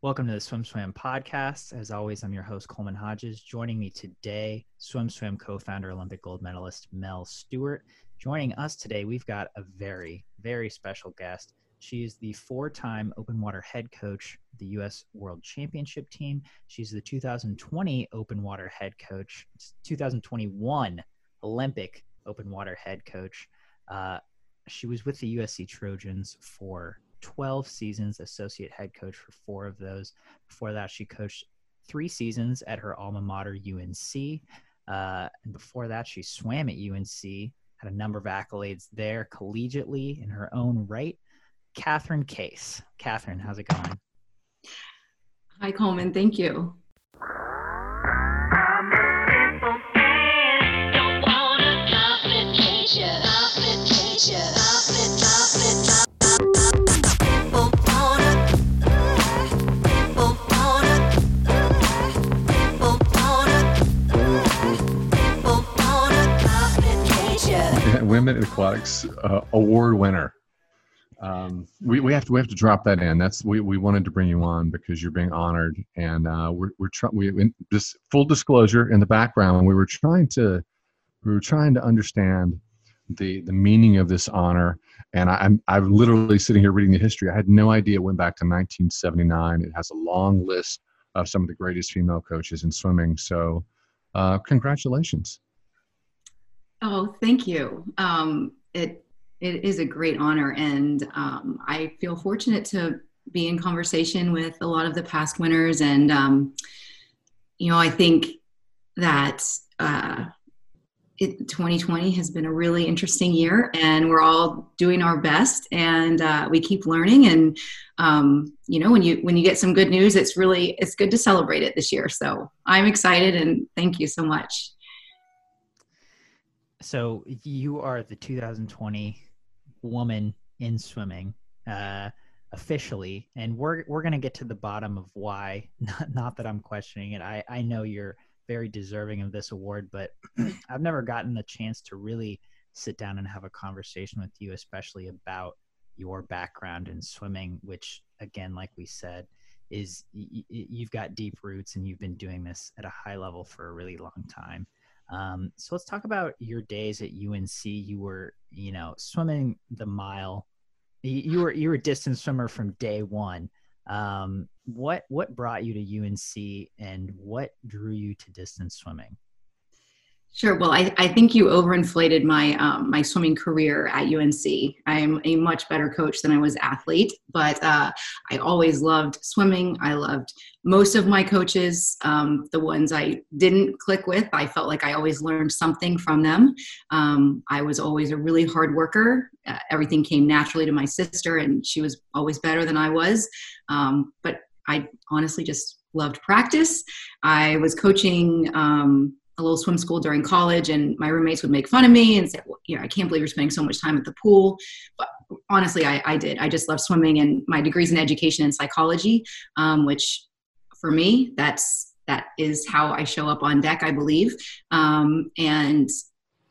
Welcome to the Swim Swam podcast. As always, I'm your host, Coleman Hodges. Joining me today, Swim Swam co founder, Olympic gold medalist Mel Stewart. Joining us today, we've got a very, very special guest. She is the four time open water head coach, the U.S. World Championship team. She's the 2020 open water head coach, 2021 Olympic open water head coach. Uh, she was with the USC Trojans for 12 seasons, associate head coach for four of those. Before that, she coached three seasons at her alma mater, UNC. Uh, and before that, she swam at UNC, had a number of accolades there collegiately in her own right. Catherine Kase. Catherine, how's it going? Hi, Coleman. Thank you. Women in Aquatics uh, Award winner. Um, we, we have to we have to drop that in. That's we, we wanted to bring you on because you're being honored, and uh, we're we're trying. We just full disclosure in the background, we were trying to we were trying to understand the the meaning of this honor. And I, I'm I'm literally sitting here reading the history. I had no idea it went back to 1979. It has a long list of some of the greatest female coaches in swimming. So, uh, congratulations. Oh, thank you. Um, it it is a great honor, and um, I feel fortunate to be in conversation with a lot of the past winners. And um, you know, I think that uh, it, 2020 has been a really interesting year, and we're all doing our best, and uh, we keep learning. And um, you know, when you when you get some good news, it's really it's good to celebrate it this year. So I'm excited, and thank you so much so you are the 2020 woman in swimming uh, officially, and we're we're gonna get to the bottom of why. Not, not that I'm questioning it. I I know you're very deserving of this award, but I've never gotten the chance to really sit down and have a conversation with you, especially about your background in swimming, which again, like we said, is y- y- you've got deep roots and you've been doing this at a high level for a really long time. Um, so let's talk about your days at UNC. You were, you know, swimming the mile. You were you were a distance swimmer from day one. Um, what what brought you to UNC, and what drew you to distance swimming? Sure. Well, I, I think you overinflated my um, my swimming career at UNC. I'm a much better coach than I was athlete, but uh, I always loved swimming. I loved most of my coaches. Um, the ones I didn't click with, I felt like I always learned something from them. Um, I was always a really hard worker. Uh, everything came naturally to my sister, and she was always better than I was. Um, but I honestly just loved practice. I was coaching um, a little swim school during college and my roommates would make fun of me and say well, you know i can't believe you're spending so much time at the pool. But honestly i, I did. I just love swimming and my degrees in education and psychology um, which for me that's that is how i show up on deck i believe. Um, and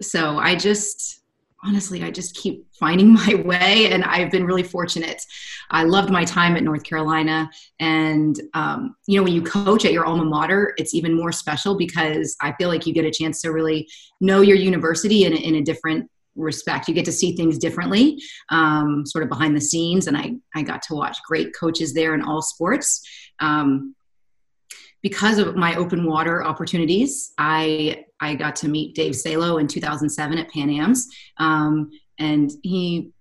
so i just honestly, I just keep finding my way, and I've been really fortunate. I loved my time at North Carolina, and um, you know, when you coach at your alma mater, it's even more special because I feel like you get a chance to really know your university in a, in a different respect. You get to see things differently, um, sort of behind the scenes, and I I got to watch great coaches there in all sports. Um, because of my open water opportunities, I I got to meet Dave Salo in 2007 at Pan Am's, um, and he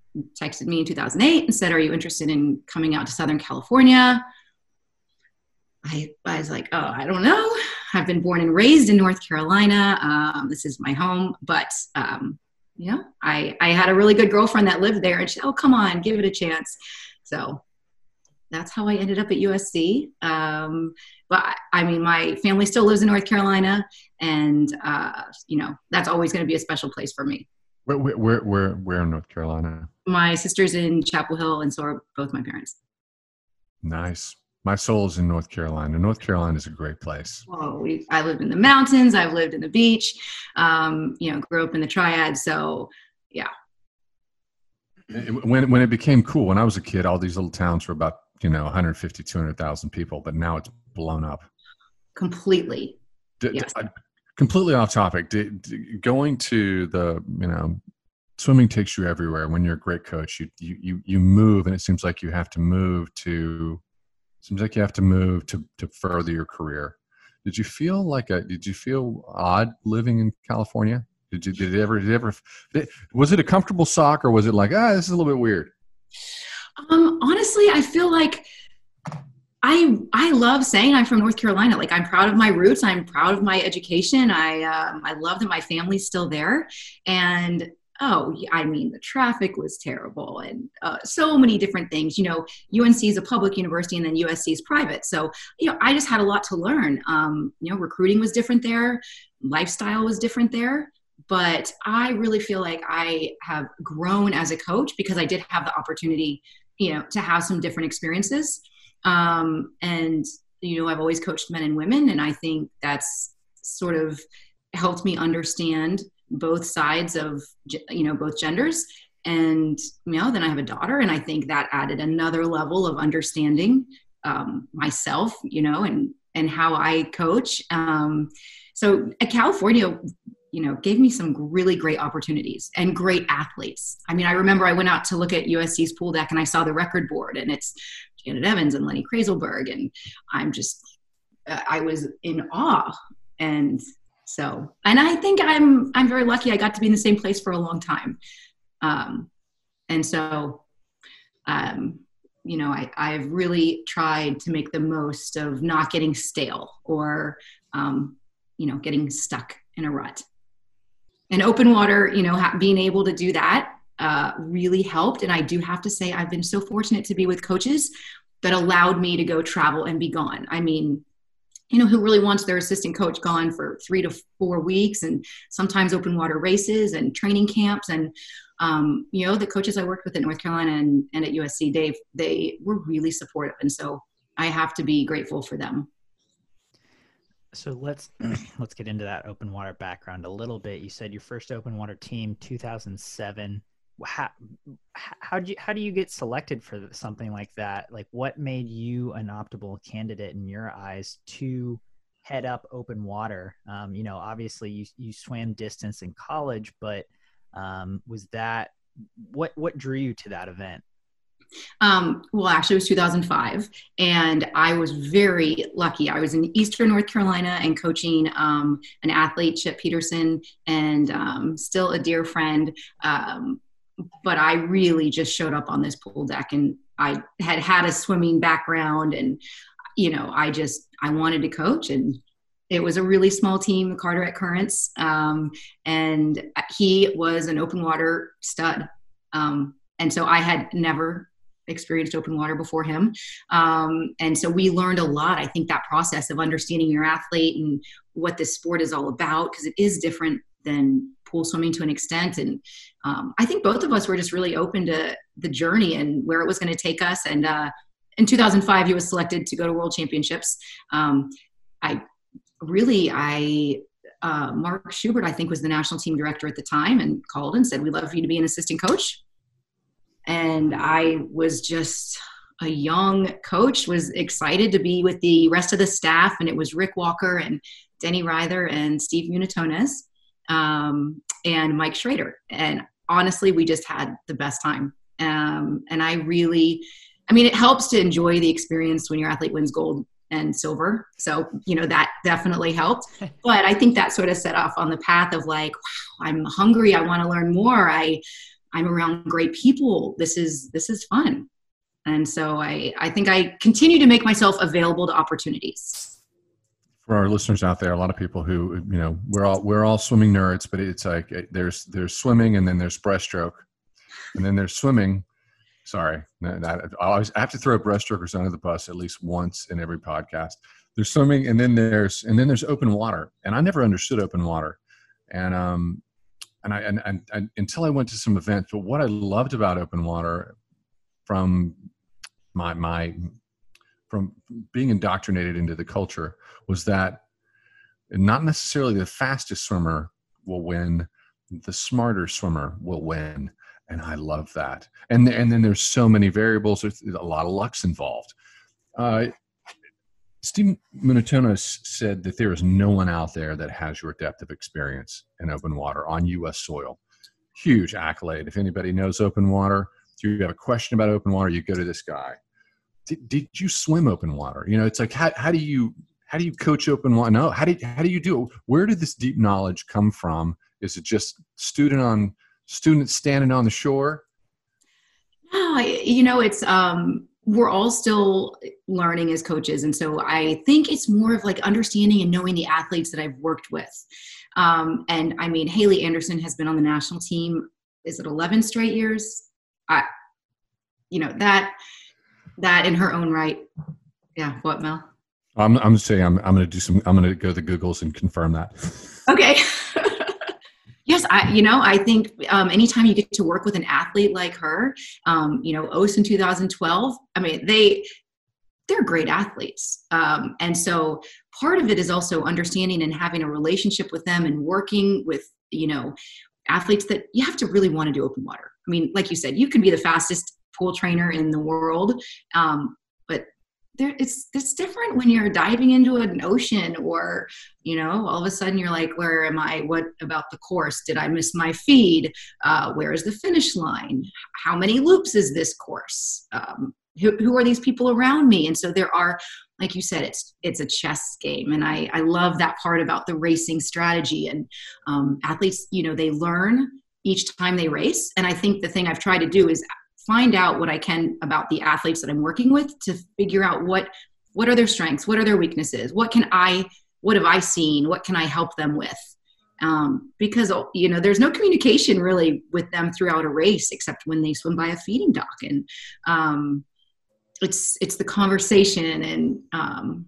texted me in 2008 and said, "Are you interested in coming out to Southern California?" I, I was like, "Oh, I don't know. I've been born and raised in North Carolina. Um, this is my home, but." Um, you know, I, I had a really good girlfriend that lived there and she, oh, come on, give it a chance. So that's how I ended up at USC. Um, but I mean, my family still lives in North Carolina, and uh, you know that's always going to be a special place for me. Where, where, where, where in North Carolina? My sister's in Chapel Hill, and so are both my parents. Nice. My soul is in North Carolina. North Carolina is a great place. Oh, we, I lived in the mountains. I've lived in the beach. Um, you know, grew up in the Triad. So, yeah, when when it became cool when i was a kid all these little towns were about you know 150 200,000 people but now it's blown up. Completely. D- Yes. d- completely off topic. D- going to the you know swimming takes you everywhere. When you're a great coach you, you you you move and it seems like you have to move to seems like you have to move to to further your career. Did you feel like a did you feel odd living in california? Did you did it ever did it ever did, was it a comfortable sock or was it like ah this is a little bit weird Um, honestly, I feel like I I love saying I'm from North Carolina. Like I'm proud of my roots. I'm proud of my education. I um, I love that my family's still there. And oh, I mean, the traffic was terrible, and uh, so many different things. You know, UNC is a public university, and then USC is private. So you know, I just had a lot to learn. Um, you know, recruiting was different there, lifestyle was different there but I really feel like I have grown as a coach because I did have the opportunity, you know, to have some different experiences. Um, and you know, I've always coached men and women, and I think that's sort of helped me understand both sides of you know both genders. And you know, then I have a daughter, and I think that added another level of understanding um, myself, you know, and and how I coach. Um, so at California you know, gave me some really great opportunities and great athletes. I mean, I remember I went out to look at USC's pool deck and I saw the record board and it's Janet Evans and Lenny Krayzelburg. And I'm just, uh, I was in awe. And so, and I think I'm, I'm very lucky I got to be in the same place for a long time. Um, and so, um, you know, I, I've really tried to make the most of not getting stale or, um, you know, getting stuck in a rut and open water you know being able to do that uh, really helped. And i do have to say i've been so fortunate to be with coaches that allowed me to go travel and be gone. I mean you know who really wants their assistant coach gone for three to four weeks and sometimes open water races and training camps. And um, you know the coaches i worked with in north carolina and, and at usc they they were really supportive. And so i have to be grateful for them So let's let's get into that open water background a little bit. You said your first open water team 2007. How how do you how do you get selected for something like that? Like what made you an optimal candidate in your eyes to head up open water? Um, you know, obviously you you swam distance in college, but um, was that what what drew you to that event? Um, well, actually, it was 2005, and I was very lucky. I was in Eastern North Carolina and coaching um, an athlete, Chip Peterson, and um, still a dear friend. Um, but I really just showed up on this pool deck, and I had had a swimming background, and you know, I just I wanted to coach, and it was a really small team, the Carteret Currents, um, and he was an open water stud. Um, and so I had never experienced open water before him. Um, and so we learned a lot. I think that process of understanding your athlete and what this sport is all about, because it is different than pool swimming to an extent. And um, I think both of us were just really open to the journey and where it was going to take us. And uh, in 2005, he was selected to go to World Championships. Um, I really, I uh, Mark Schubert, I think, was the national team director at the time, and called and said, "We'd love for you to be an assistant coach." And I was just a young coach, was excited to be with the rest of the staff, and it was Rick Walker and Denny Ryther and Steve Munatones um, and Mike Schrader. And honestly, we just had the best time. Um, and I really, I mean, it helps to enjoy the experience when your athlete wins gold and silver. So, you know, that definitely helped. But I think that sort of set off on the path of like, wow, I'm hungry. I want to learn more. I, I'm around great people. This is this is fun. And so I I think I continue to make myself available to opportunities. For our listeners out there, a lot of people who you know we're all we're all swimming nerds, but it's like there's there's swimming and then there's breaststroke, and then there's swimming. Sorry, I always have to throw breaststrokers under the bus at least once in every podcast. There's swimming, and then there's and then there's open water, and I never understood open water, and um, and I and, and, and, until I went to some events. But what I loved about open water, from my my from being indoctrinated into the culture, was that not necessarily the fastest swimmer will win, the smarter swimmer will win, and I love that. And and then there's so many variables. There's a lot of luck's involved. Uh, Steve Munatones said that there is no one out there that has your depth of experience in open water on U.S. soil. Huge accolade. If anybody knows open water, if you have a question about open water, you go to this guy. Did, did you swim open water? You know, it's like how, how do you how do you coach open water? No, how do you, how do you do it? Where did this deep knowledge come from? Is it just student on students standing on the shore? No, you know, it's um, we're all still learning as coaches, and so I think it's more of like understanding and knowing the athletes that I've worked with. Um, and I mean, Haley Anderson has been on the national team. Is it eleven straight years? I, you know that that in her own right. Yeah. What, Mel? I'm I'm saying I'm I'm going to do some. I'm going to go to the Googles and confirm that. Okay. yes, I you know I think um, anytime you get to work with an athlete like her, um, you know, Ous in 2012. I mean, they they're great athletes, um, and so part of it is also understanding and having a relationship with them and working with you know athletes that you have to really want to do open water. I mean, like you said, you can be the fastest pool trainer in the world, um, there it's it's different when you're diving into an ocean or you know all of a sudden you're like where am i? What about the course? Did i miss my feed? Uh, where is the finish line? How many loops is this course? Um, who, who are these people around me? And so there are like you said it's it's a chess game. And i i love that part about the racing strategy. And um, athletes you know they learn each time they race. And i think the thing i've tried to do is find out what I can about the athletes that I'm working with to figure out what what are their strengths, what are their weaknesses, what can I what have I seen, what can I help them with. Um, because you know there's no communication really with them throughout a race except when they swim by a feeding dock and um, it's it's the conversation and um,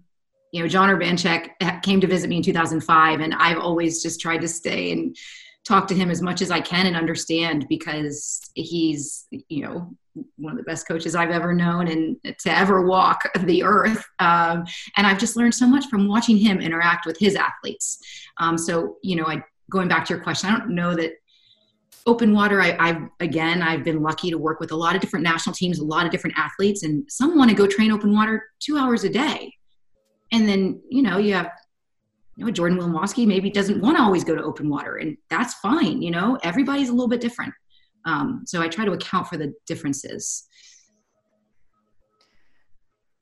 you know Jon Urbanchek came to visit me in 2005 and I've always just tried to stay and talk to him as much as I can and understand because he's, you know, one of the best coaches I've ever known and to ever walk the earth. Um, and I've just learned so much from watching him interact with his athletes. Um, so, you know, I going back to your question, I don't know that open water I, have again i've been lucky to work with a lot of different national teams a lot of different athletes and some want to go train open water two hours a day and then you know you have you know, Jordan Wilimovsky maybe doesn't want to always go to open water, and that's fine. You know, everybody's a little bit different. Um, so I try to account for the differences.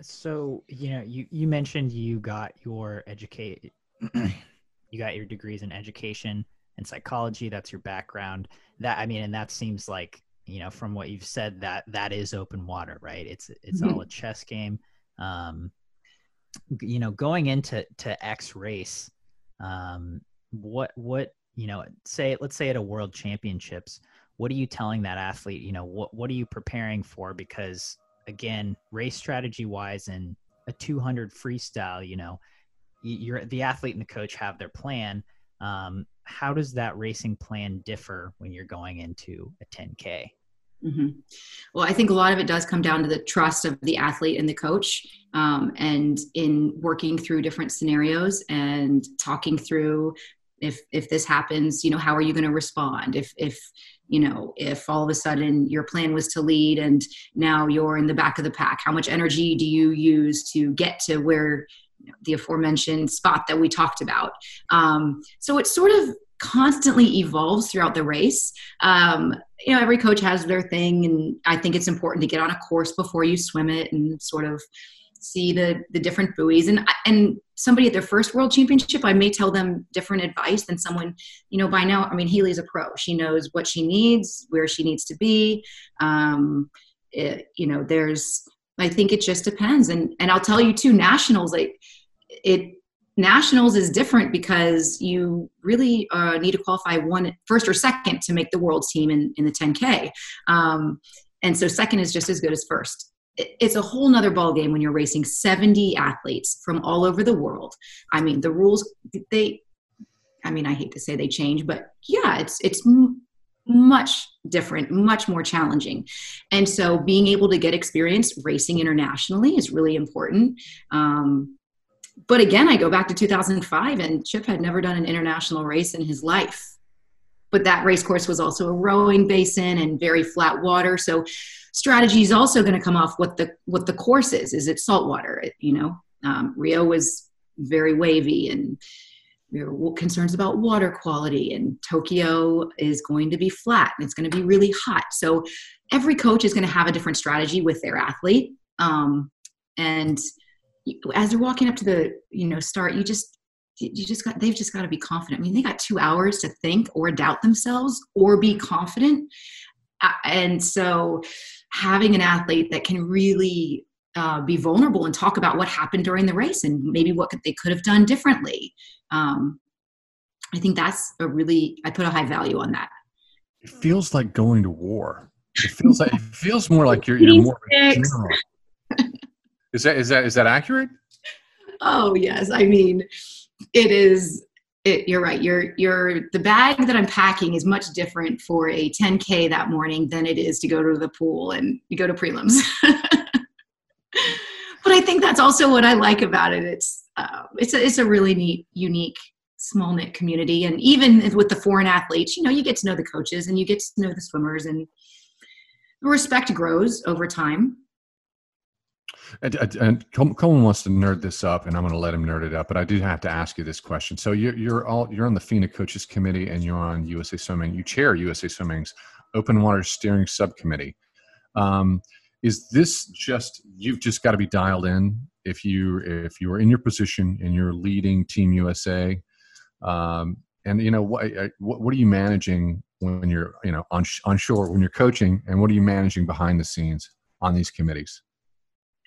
So you know, you you mentioned you got your educate, you got your degrees in education and psychology. That's your background. That I mean, and that seems like you know from what you've said that that is open water, right? It's it's mm-hmm. all a chess game. Um, you know going into to x race um what what you know say let's say at a world championships what are you telling that athlete? You know what what are you preparing for? Because again race strategy wise in a 200 freestyle you know you're the athlete and the coach have their plan. Um, how does that racing plan differ when you're going into a 10k Mm-hmm. Well, I think a lot of it does come down to the trust of the athlete and the coach, um, and in working through different scenarios and talking through if if this happens, you know, how are you going to respond? If if you know if all of a sudden your plan was to lead and now you're in the back of the pack, how much energy do you use to get to where you know, the aforementioned spot that we talked about? Um, so it's sort of constantly evolves throughout the race. Um, you know, every coach has their thing, and I think it's important to get on a course before you swim it and sort of see the the different buoys. And and somebody at their first world championship, I may tell them different advice than someone, you know, by now. I mean, Haley's a pro; she knows what she needs, where she needs to be. Um, it, you know, there's. I think it just depends, and and I'll tell you too. Nationals, like it nationals is different because you really uh, need to qualify one first or second to make the world's team in, in the 10k um, and so second is just as good as first it's a whole nother ball game when you're racing 70 athletes from all over the world i mean the rules they i mean i hate to say they change but yeah it's it's much different, much more challenging. And so being able to get experience racing internationally is really important. Um, but again, I go back to 2005, and Chip had never done an international race in his life. but that race course was also a rowing basin and very flat water. So strategy is also going to come off what the what the course is. Is it saltwater? You know, um, Rio was very wavy and there were concerns about water quality and tokyo is going to be flat and it's going to be really hot so every coach is going to have a different strategy with their athlete um, and as they're walking up to the you know start you just you just got they've just got to be confident. I mean they got two hours to think or doubt themselves or be confident. And so having an athlete that can really uh, be vulnerable and talk about what happened during the race and maybe what they could have done differently um, i think that's a really i put a high value on that. It feels like going to war. It feels like it feels more like you're, you're more general. Is that is that is that accurate? Oh yes. I mean it is it, you're right. You're you're the bag that i'm packing is much different for a 10k that morning than it is to go to the pool and you go to prelims. But I think that's also what I like about it. It's uh, it's a, it's a really neat, unique, small knit community, and even with the foreign athletes, you know, you get to know the coaches and you get to know the swimmers, and the respect grows over time. And, and Coleman wants to nerd this up, and I'm going to let him nerd it up. But I do have to ask you this question. So you're you're all you're on the FINA coaches committee, and you're on USA Swimming. You chair USA Swimming's open water steering subcommittee. Um, is this just you've just got to be dialed in if you if you're in your position and you're leading team usa um, and you know what, what, what are you managing when you're you know on on shore when you're coaching and what are you managing behind the scenes on these committees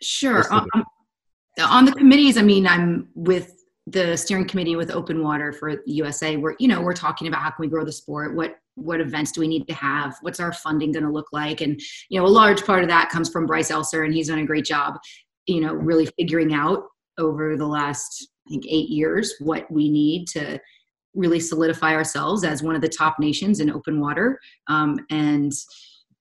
sure. Um, on the committees i mean i'm with the steering committee with open water for usa we're you know we're talking about how can we grow the sport? What what events do we need to have? What's our funding going to look like? And you know a large part of that comes from bryce elser and he's done a great job you know really figuring out over the last i think eight years what we need to really solidify ourselves as one of the top nations in open water. Um, and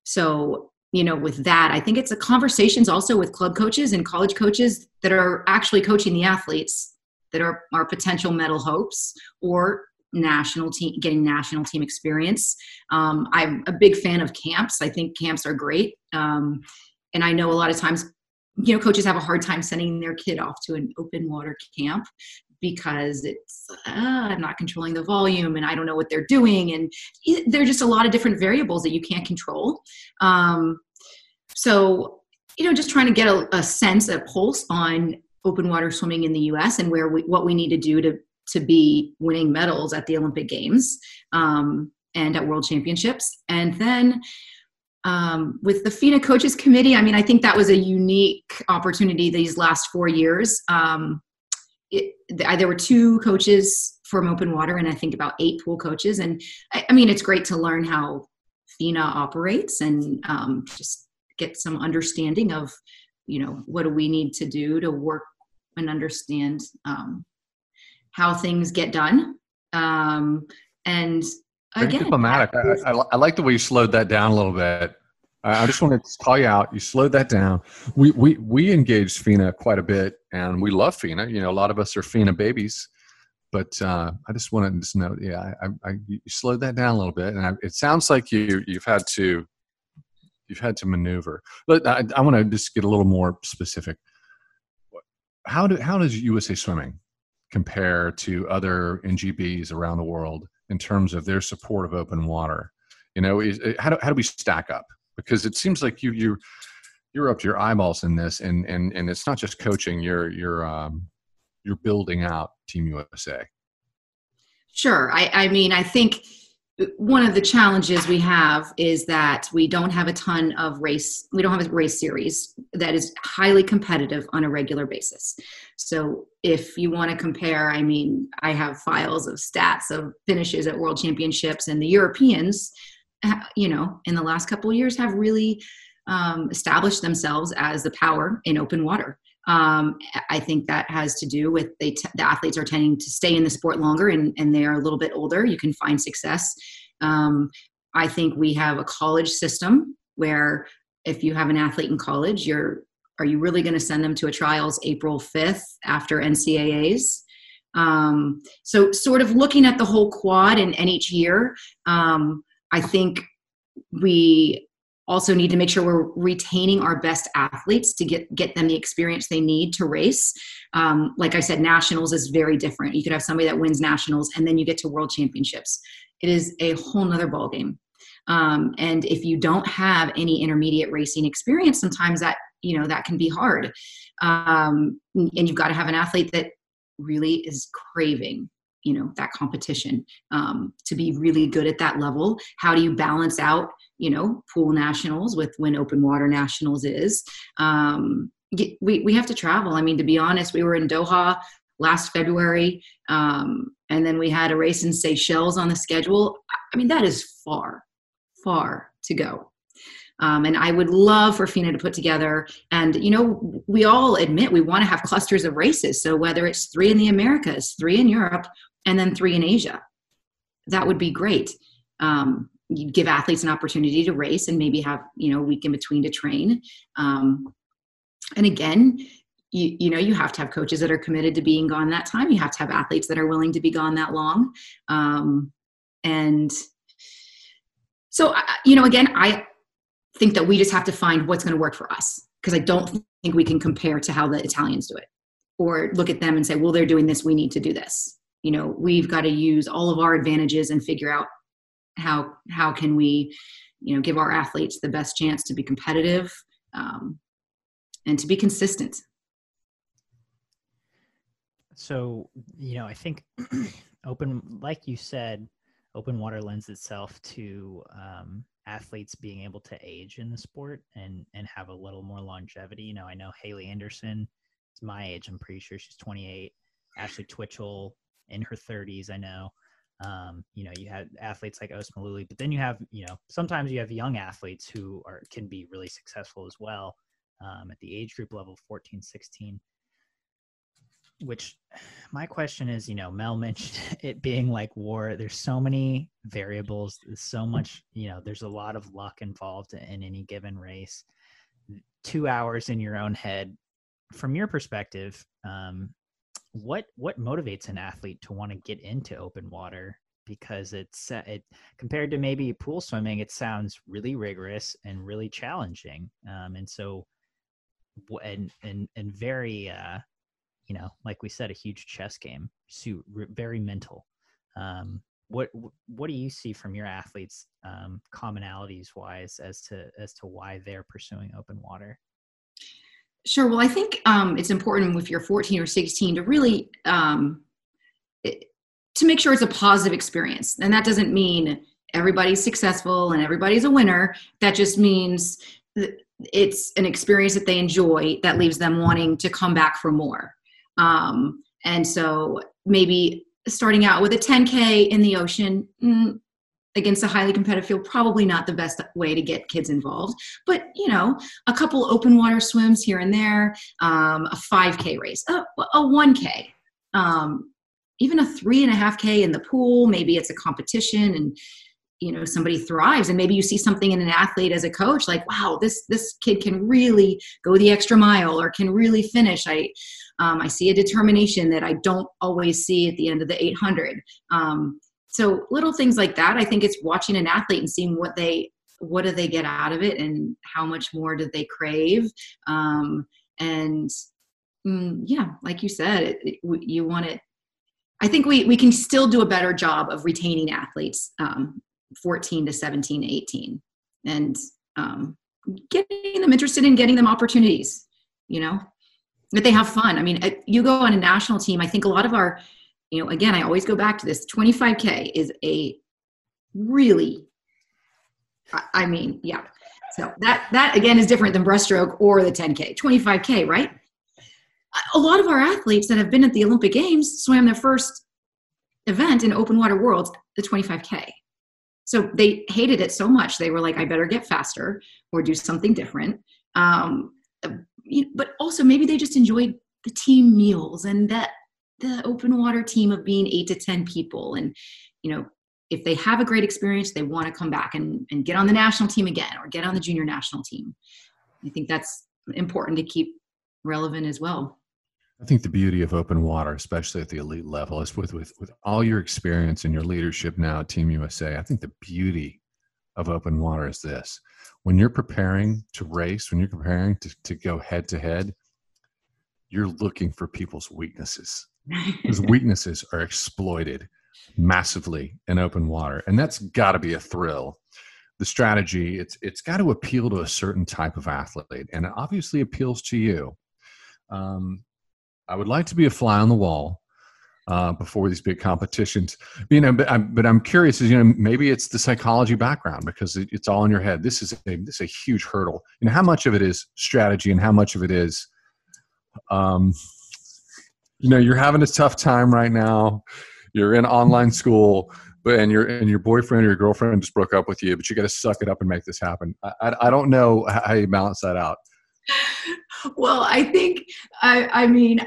so you know with that. I think it's a conversations also with club coaches and college coaches that are actually coaching the athletes that are our potential medal hopes or national team getting national team experience. Um, i'm a big fan of camps. I think camps are great. Um, and i know a lot of times you know coaches have a hard time sending their kid off to an open water camp because it's uh, i'm not controlling the volume and i don't know what they're doing and there are just a lot of different variables that you can't control um, so you know just trying to get a, a sense a pulse on open water swimming in the us and where we what we need to do to to be winning medals at the Olympic Games um, and at World Championships. And then um, with the FINA Coaches Committee, I mean, I think that was a unique opportunity these last four years. Um, it, there were two coaches from open water and I think about eight pool coaches. And I, I mean, it's great to learn how FINA operates and um, just get some understanding of, you know, what do we need to do to work and understand um, how things get done. Um, and again, diplomatic. I, I, I, like the way you slowed that down a little bit. I just want to call you out. You slowed that down. We we we engaged FINA quite a bit, and we love FINA. You know, a lot of us are FINA babies. But uh, I just wanted to just note, yeah, I, I, you slowed that down a little bit, and I, it sounds like you you've had to you've had to maneuver. But I, I want to just get a little more specific. How do how does USA Swimming compare to other NGBs around the world in terms of their support of open water? You know, is, how, do, how do we stack up? Because it seems like you you you're up to your eyeballs in this, and and and it's not just coaching. You're you're um, you're building out Team USA. Sure. I, I mean, I think one of the challenges we have is that we don't have a ton of race we don't have a race series that is highly competitive on a regular basis so if you want to compare i mean i have files of stats of finishes at world championships and the europeans you know in the last couple years have really um, established themselves as the power in open water um, I think that has to do with they t- the athletes are tending to stay in the sport longer and, and they are a little bit older. You can find success. Um, I think we have a college system where if you have an athlete in college, you're are you really going to send them to a trials April 5th after NCAAs? Um, so, sort of looking at the whole quad and each year, um, I think we also need to make sure we're retaining our best athletes to get get them the experience they need to race. Um, like i said nationals is very different. You could have somebody that wins nationals and then you get to world championships. It is a whole nother ball game um, and if you don't have any intermediate racing experience sometimes that you know that can be hard. Um, and you've got to have an athlete that really is craving you know that competition um, to be really good at that level. How do you balance out you know pool nationals with when open water nationals is? Um, we, we have to travel. I mean to be honest we were in doha last february um, and then we had a race in seychelles on the schedule. I mean that is far far to go. Um, and I would love for FINA to put together, and you know, we all admit we want to have clusters of races. So whether it's three in the Americas, three in Europe, and then three in Asia, that would be great. Um, you give athletes an opportunity to race and maybe have you know a week in between to train. Um, and again, you, you know you have to have coaches that are committed to being gone that time. You have to have athletes that are willing to be gone that long. Um, and so you know again i think that we just have to find what's going to work for us because I don't think we can compare to how the Italians do it or look at them and say, well, they're doing this, we need to do this. You know, we've got to use all of our advantages and figure out how how can we, you know, give our athletes the best chance to be competitive um, and to be consistent. So, you know, I think open, like you said, open water lends itself to um, athletes being able to age in the sport and and have a little more longevity. You know, I know Haley Anderson is my age. I'm pretty sure she's 28. Ashley Twichell in her 30s. I know. Um, you know, you have athletes like Ous but then you have, you know, sometimes you have young athletes who are can be really successful as well um, at the age group level, 14, 16 which my question is, you know, Mel mentioned it being like war. There's so many variables, so much, you know, there's a lot of luck involved in any given race. Two hours in your own head. From your perspective, um, what what motivates an athlete to want to get into open water? Because it's uh, it compared to maybe pool swimming, it sounds really rigorous and really challenging, um, and so and and and very uh, you know, like we said, a huge chess game, so very mental. Um, what what do you see from your athletes um, commonalities wise as to as to why they're pursuing open water? Sure. Well, I think um, it's important if you're 14 or 16 to really um, to make sure it's a positive experience, and that doesn't mean everybody's successful and everybody's a winner. That just means it's an experience that they enjoy that leaves them wanting to come back for more. Um, and so maybe starting out with a 10K in the ocean mm, against a highly competitive field, probably not the best way to get kids involved. But, you know, a couple open water swims here and there, um, a 5K race, a, a 1K. Um, even a three and a half K in the pool, maybe it's a competition and you know somebody thrives and maybe you see something in an athlete as a coach like wow this this kid can really go the extra mile or can really finish i um, i see a determination that i don't always see at the end of the 800 um, so little things like that i think it's watching an athlete and seeing what they what do they get out of it and how much more do they crave um, and mm, yeah like you said it, it, you want it I think we, we can still do a better job of retaining athletes um, 14 to 17, 18, and um, getting them interested in getting them opportunities, you know, that they have fun. I mean, you go on a national team, I think a lot of our, you know, again, I always go back to this 25K is a really, I mean, yeah. So that, that again is different than breaststroke or the 10K, 25K, right? A lot of our athletes that have been at the Olympic Games swam their first event in open water worlds, the 25K. So they hated it so much. They were like, I better get faster or do something different. Um, but also maybe they just enjoyed the team meals and that the open water team of being eight to 10 people. And, you know, if they have a great experience, they want to come back and, and get on the national team again or get on the junior national team. I think that's important to keep relevant as well. I think the beauty of open water, especially at the elite level, is with, with, with all your experience and your leadership now at Team USA. I think the beauty of open water is this when you're preparing to race, when you're preparing to, to go head to head, you're looking for people's weaknesses. Those weaknesses are exploited massively in open water. And that's got to be a thrill. The strategy, it's it's got to appeal to a certain type of athlete, and it obviously appeals to you. Um, I would like to be a fly on the wall uh, before these big competitions. You know, but I'm, but I'm curious. Is you know maybe it's the psychology background because it, it's all in your head. This is a this is a huge hurdle. You know, how much of it is strategy and how much of it is, um, you know, you're having a tough time right now. You're in online school. But, and your and your boyfriend or your girlfriend just broke up with you, but you got to suck it up and make this happen. I, I, I don't know how you balance that out. Well, I think I, I mean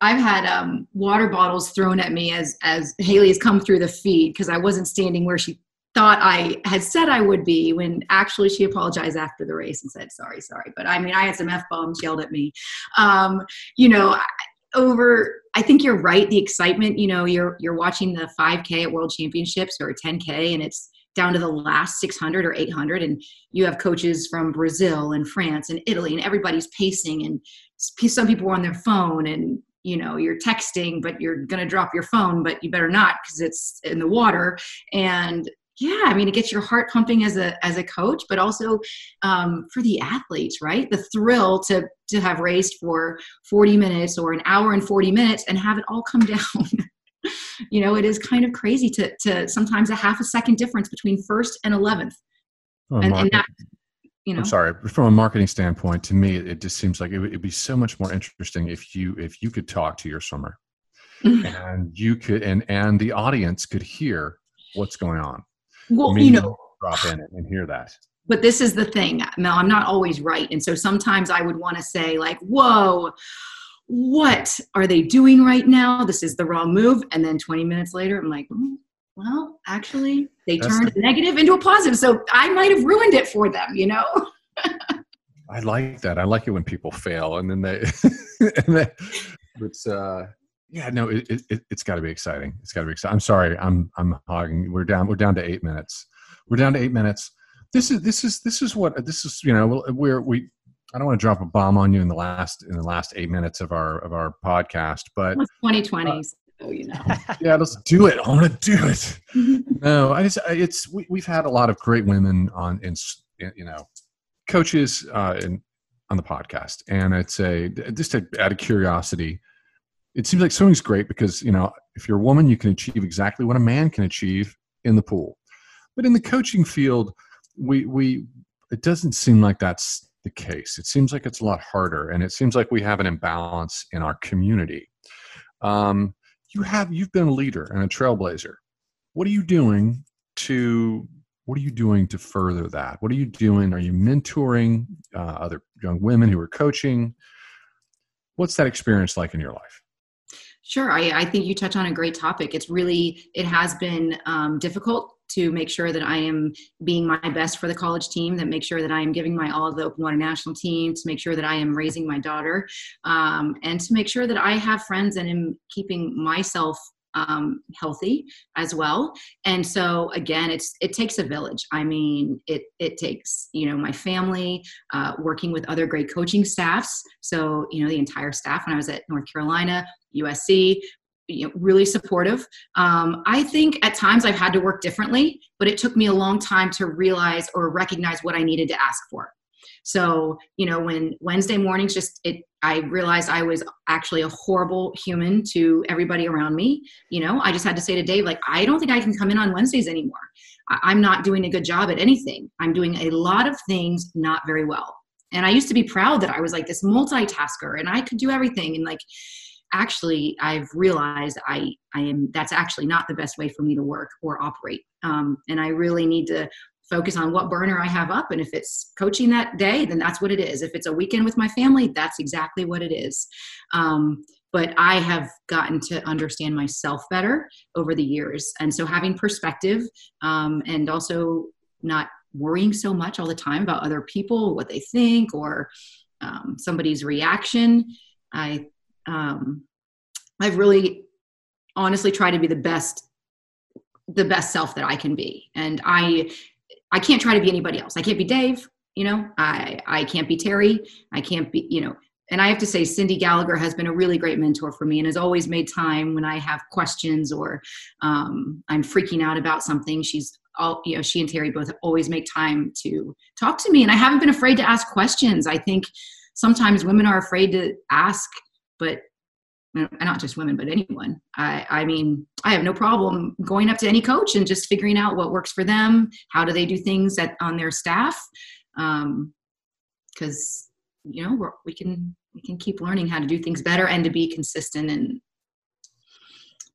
I've had um, water bottles thrown at me as as Haley has come through the feed because I wasn't standing where she thought I had said I would be when actually she apologized after the race and said sorry, sorry. But I mean, I had some f bombs yelled at me. Um, you know, over. I think you're right. The excitement. You know, you're you're watching the 5K at World Championships or 10K, and it's down to the last 600 or 800 and you have coaches from brazil and france and italy and everybody's pacing and some people are on their phone and you know you're texting but you're going to drop your phone but you better not because it's in the water and yeah i mean it gets your heart pumping as a as a coach but also um, for the athletes right? The thrill to to have raced for 40 minutes or an hour and 40 minutes and have it all come down. You know it is kind of crazy to to sometimes a half a second difference between first and 11th and, and that you know. i'm sorry from a marketing standpoint to me it just seems like it would be so much more interesting if you if you could talk to your swimmer and you could and and the audience could hear what's going on well you know drop in and hear that but this is the thing mel i'm not always right and so sometimes i would want to say like whoa what are they doing right now this is the wrong move and then 20 minutes later i'm like mm, well, actually, they That's turned the- negative into a positive. So I might have ruined it for them, you know? I like that. I like it when people fail and then they, and they it's, uh, yeah, no, it, it, it's got to be exciting. It's got to be exciting. I'm sorry. I'm, I'm hogging. We're down, we're down to eight minutes. We're down to eight minutes. This is, this is, this is what, this is, you know, we're, we, I don't want to drop a bomb on you in the last, in the last eight minutes of our, of our podcast, but 2020s. Oh, you know. yeah, let's do it. I want to do it. no, I just it's we, have had a lot of great women on in you know coaches uh, in on the podcast, and it's a just a, out of curiosity. It seems like swimming's great because you know if you're a woman, you can achieve exactly what a man can achieve in the pool, but in the coaching field, we we it doesn't seem like that's the case. It seems like it's a lot harder, and it seems like we have an imbalance in our community. Um, you have you've been a leader and a trailblazer. What are you doing to what are you doing to further that? What are you doing? Are you mentoring uh, other young women who are coaching? What's that experience like in your life Sure, I, I, think you touch on a great topic. It's really, it has been um, difficult to make sure that I am being my best for the college team, that make sure that I am giving my all to the open water national team, to make sure that I am raising my daughter, um, and to make sure that I have friends and am keeping myself um, healthy as well. And so again, it's it takes a village. I mean, it it takes you know my family uh, working with other great coaching staffs. So you know the entire staff when I was at North Carolina, USC, you know, really supportive. Um, I think at times I've had to work differently, but it took me a long time to realize or recognize what I needed to ask for. So, you know, when Wednesday mornings just it I realized I was actually a horrible human to everybody around me. You know, I just had to say to Dave, like, I don't think I can come in on Wednesdays anymore. I'm not doing a good job at anything. I'm doing a lot of things not very well. And I used to be proud that I was like this multitasker and I could do everything. And like, actually i've realized i i am that's actually not the best way for me to work or operate um, and i really need to focus on what burner i have up. And if it's coaching that day then that's what it is. If it's a weekend with my family that's exactly what it is. Um, but i have gotten to understand myself better over the years. And so having perspective um, and also not worrying so much all the time about other people what they think or um, somebody's reaction i um, I've really honestly tried to be the best the best self that I can be. And I I can't try to be anybody else. I can't be Dave, you know. I I can't be Terry. I can't be, you know. And I have to say Cyndi Gallagher has been a really great mentor for me and has always made time when I have questions or um, I'm freaking out about something. She's all, you know, she and Terry both always make time to talk to me. And I haven't been afraid to ask questions. I think sometimes women are afraid to ask, but not just women but anyone. I i mean i have no problem going up to any coach and just figuring out what works for them how do they do things at on their staff um because you know we're, we can we can keep learning how to do things better and to be consistent and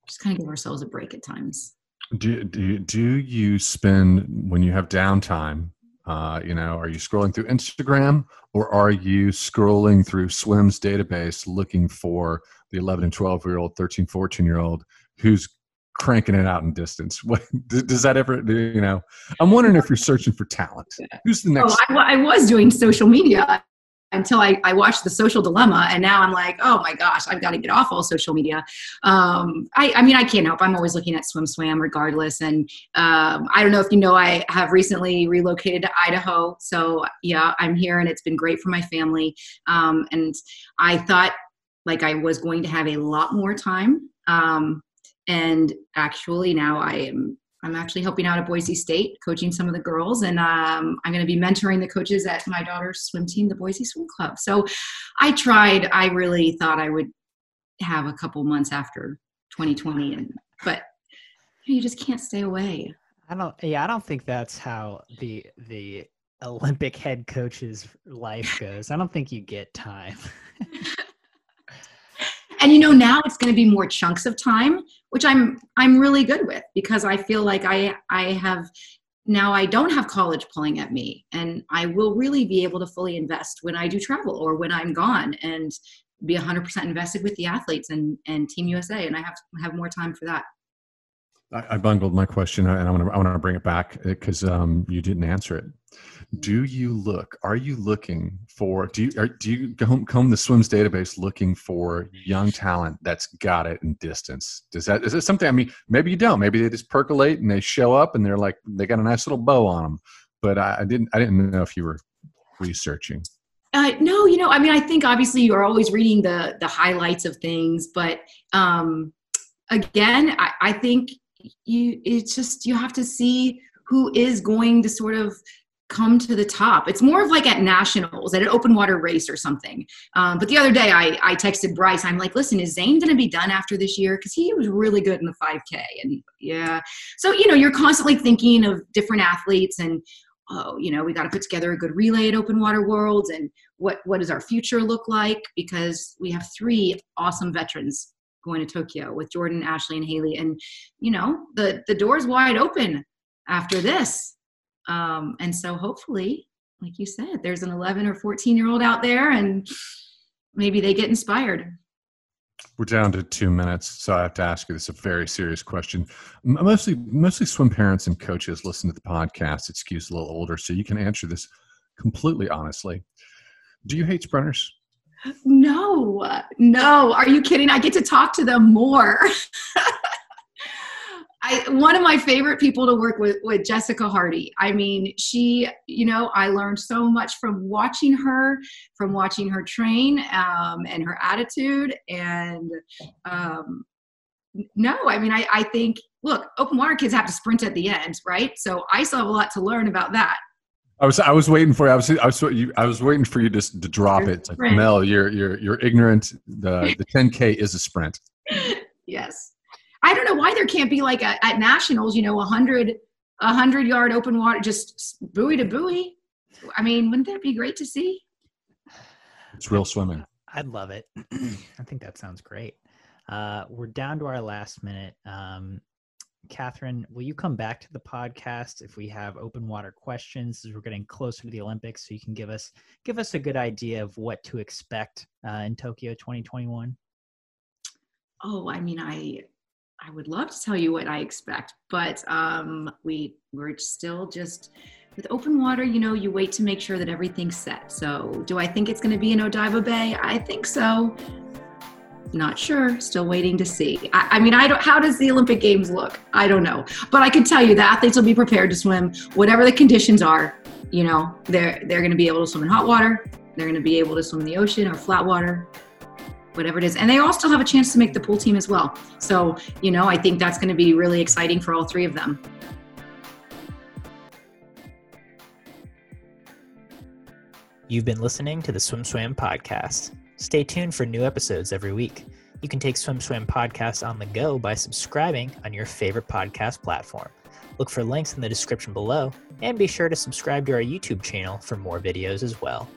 just kind of give ourselves a break at times. Do, do, do you spend when you have downtime uh, you know, are you scrolling through Instagram or are you scrolling through Swim's database looking for the 11 and 12 year old, 13, 14 year old who's cranking it out in distance? What does that ever, you know? I'm wondering if you're searching for talent. Who's the next? Oh, I, I was doing social media until I, I watched the social dilemma and now i'm like oh my gosh i've got to get off all social media. Um, I, I, mean i can't help i'm always looking at swim swam regardless and um, i don't know if you know i have recently relocated to idaho so yeah i'm here and it's been great for my family. Um, and i thought like i was going to have a lot more time um, and actually now i am I'm actually helping out at Boise State, coaching some of the girls, and um, I'm going to be mentoring the coaches at my daughter's swim team, the Boise Swim Club. So I tried. I really thought I would have a couple months after 2020, and but you just can't stay away. I don't. Yeah, I don't think that's how the the Olympic head coach's life goes. I don't think you get time. and you know now it's going to be more chunks of time which i'm i'm really good with because i feel like i i have now i don't have college pulling at me and i will really be able to fully invest when i do travel or when i'm gone and be 100% invested with the athletes and and team usa and i have have more time for that I, bungled my question, and I want to I want to bring it back because um, you didn't answer it. Do you look? Are you looking for? Do you are, do you comb, comb the swims database looking for young talent that's got it in distance? Does that is it something? I mean, maybe you don't. Maybe they just percolate and they show up and they're like they got a nice little bow on them. But I, I didn't I didn't know if you were researching. Uh, no, you know, I mean, I think obviously you are always reading the the highlights of things, but um, again, I, I think you it's just you have to see who is going to sort of come to the top. It's more of like at nationals, at an open water race or something. Um, but the other day I, I texted Bryce, I'm like, listen, is Zane going to be done after this year? Because he was really good in the 5K. And yeah. So, you know, you're constantly thinking of different athletes and, oh, you know, we got to put together a good relay at open water worlds and what, what does our future look like? Because we have three awesome veterans going to Tokyo with Jordan, Ashley, and Haley. And you know, the the door's wide open after this. Um, and so hopefully, like you said, there's an 11 or 14 year old out there, and maybe they get inspired. We're down to two minutes, so I have to ask you this a very serious question. Mostly, mostly swim parents and coaches listen to the podcast. It's a little older, so you can answer this completely honestly. Do you hate sprinters? No, no. Are you kidding? I get to talk to them more. I, one of my favorite people to work with with Jessica Hardy. I mean, she, you know, I learned so much from watching her, from watching her train, um, and her attitude. And um, no, I mean, I, I think, look, open water kids have to sprint at the end, right? So I still have a lot to learn about that. I was I was waiting for you. I was I was you, I was waiting for you to to drop it. Like, Mel, you're you're you're ignorant. The the 10k is a sprint. yes, I don't know why there can't be like a, at nationals. You know, a hundred a hundred yard open water, just buoy to buoy. I mean, wouldn't that be great to see? It's real swimming. I'd love it. I think that sounds great. Uh, we're down to our last minute. Um, Catherine, will you come back to the podcast if we have open water questions as we're getting closer to the Olympics so you can give us give us a good idea of what to expect uh, in Tokyo 2021? Oh, I mean, I I would love to tell you what I expect, but um, we we're still just with open water. You know, you wait to make sure that everything's set. So, do I think it's going to be in Odaiba Bay? I think so Not sure. Still waiting to see. I, I, mean, I don't. How does the Olympic Games look? I don't know. But I can tell you the athletes will be prepared to swim whatever the conditions are. You know, they're they're going to be able to swim in hot water. They're going to be able to swim in the ocean or flat water, whatever it is. And they all still have a chance to make the pool team as well. So, you know, I think that's going to be really exciting for all three of them. You've been listening to the Swim Swam podcast. Stay tuned for new episodes every week. You can take Swim Swam podcast on the go by subscribing on your favorite podcast platform. Look for links in the description below, and be sure to subscribe to our YouTube channel for more videos as well.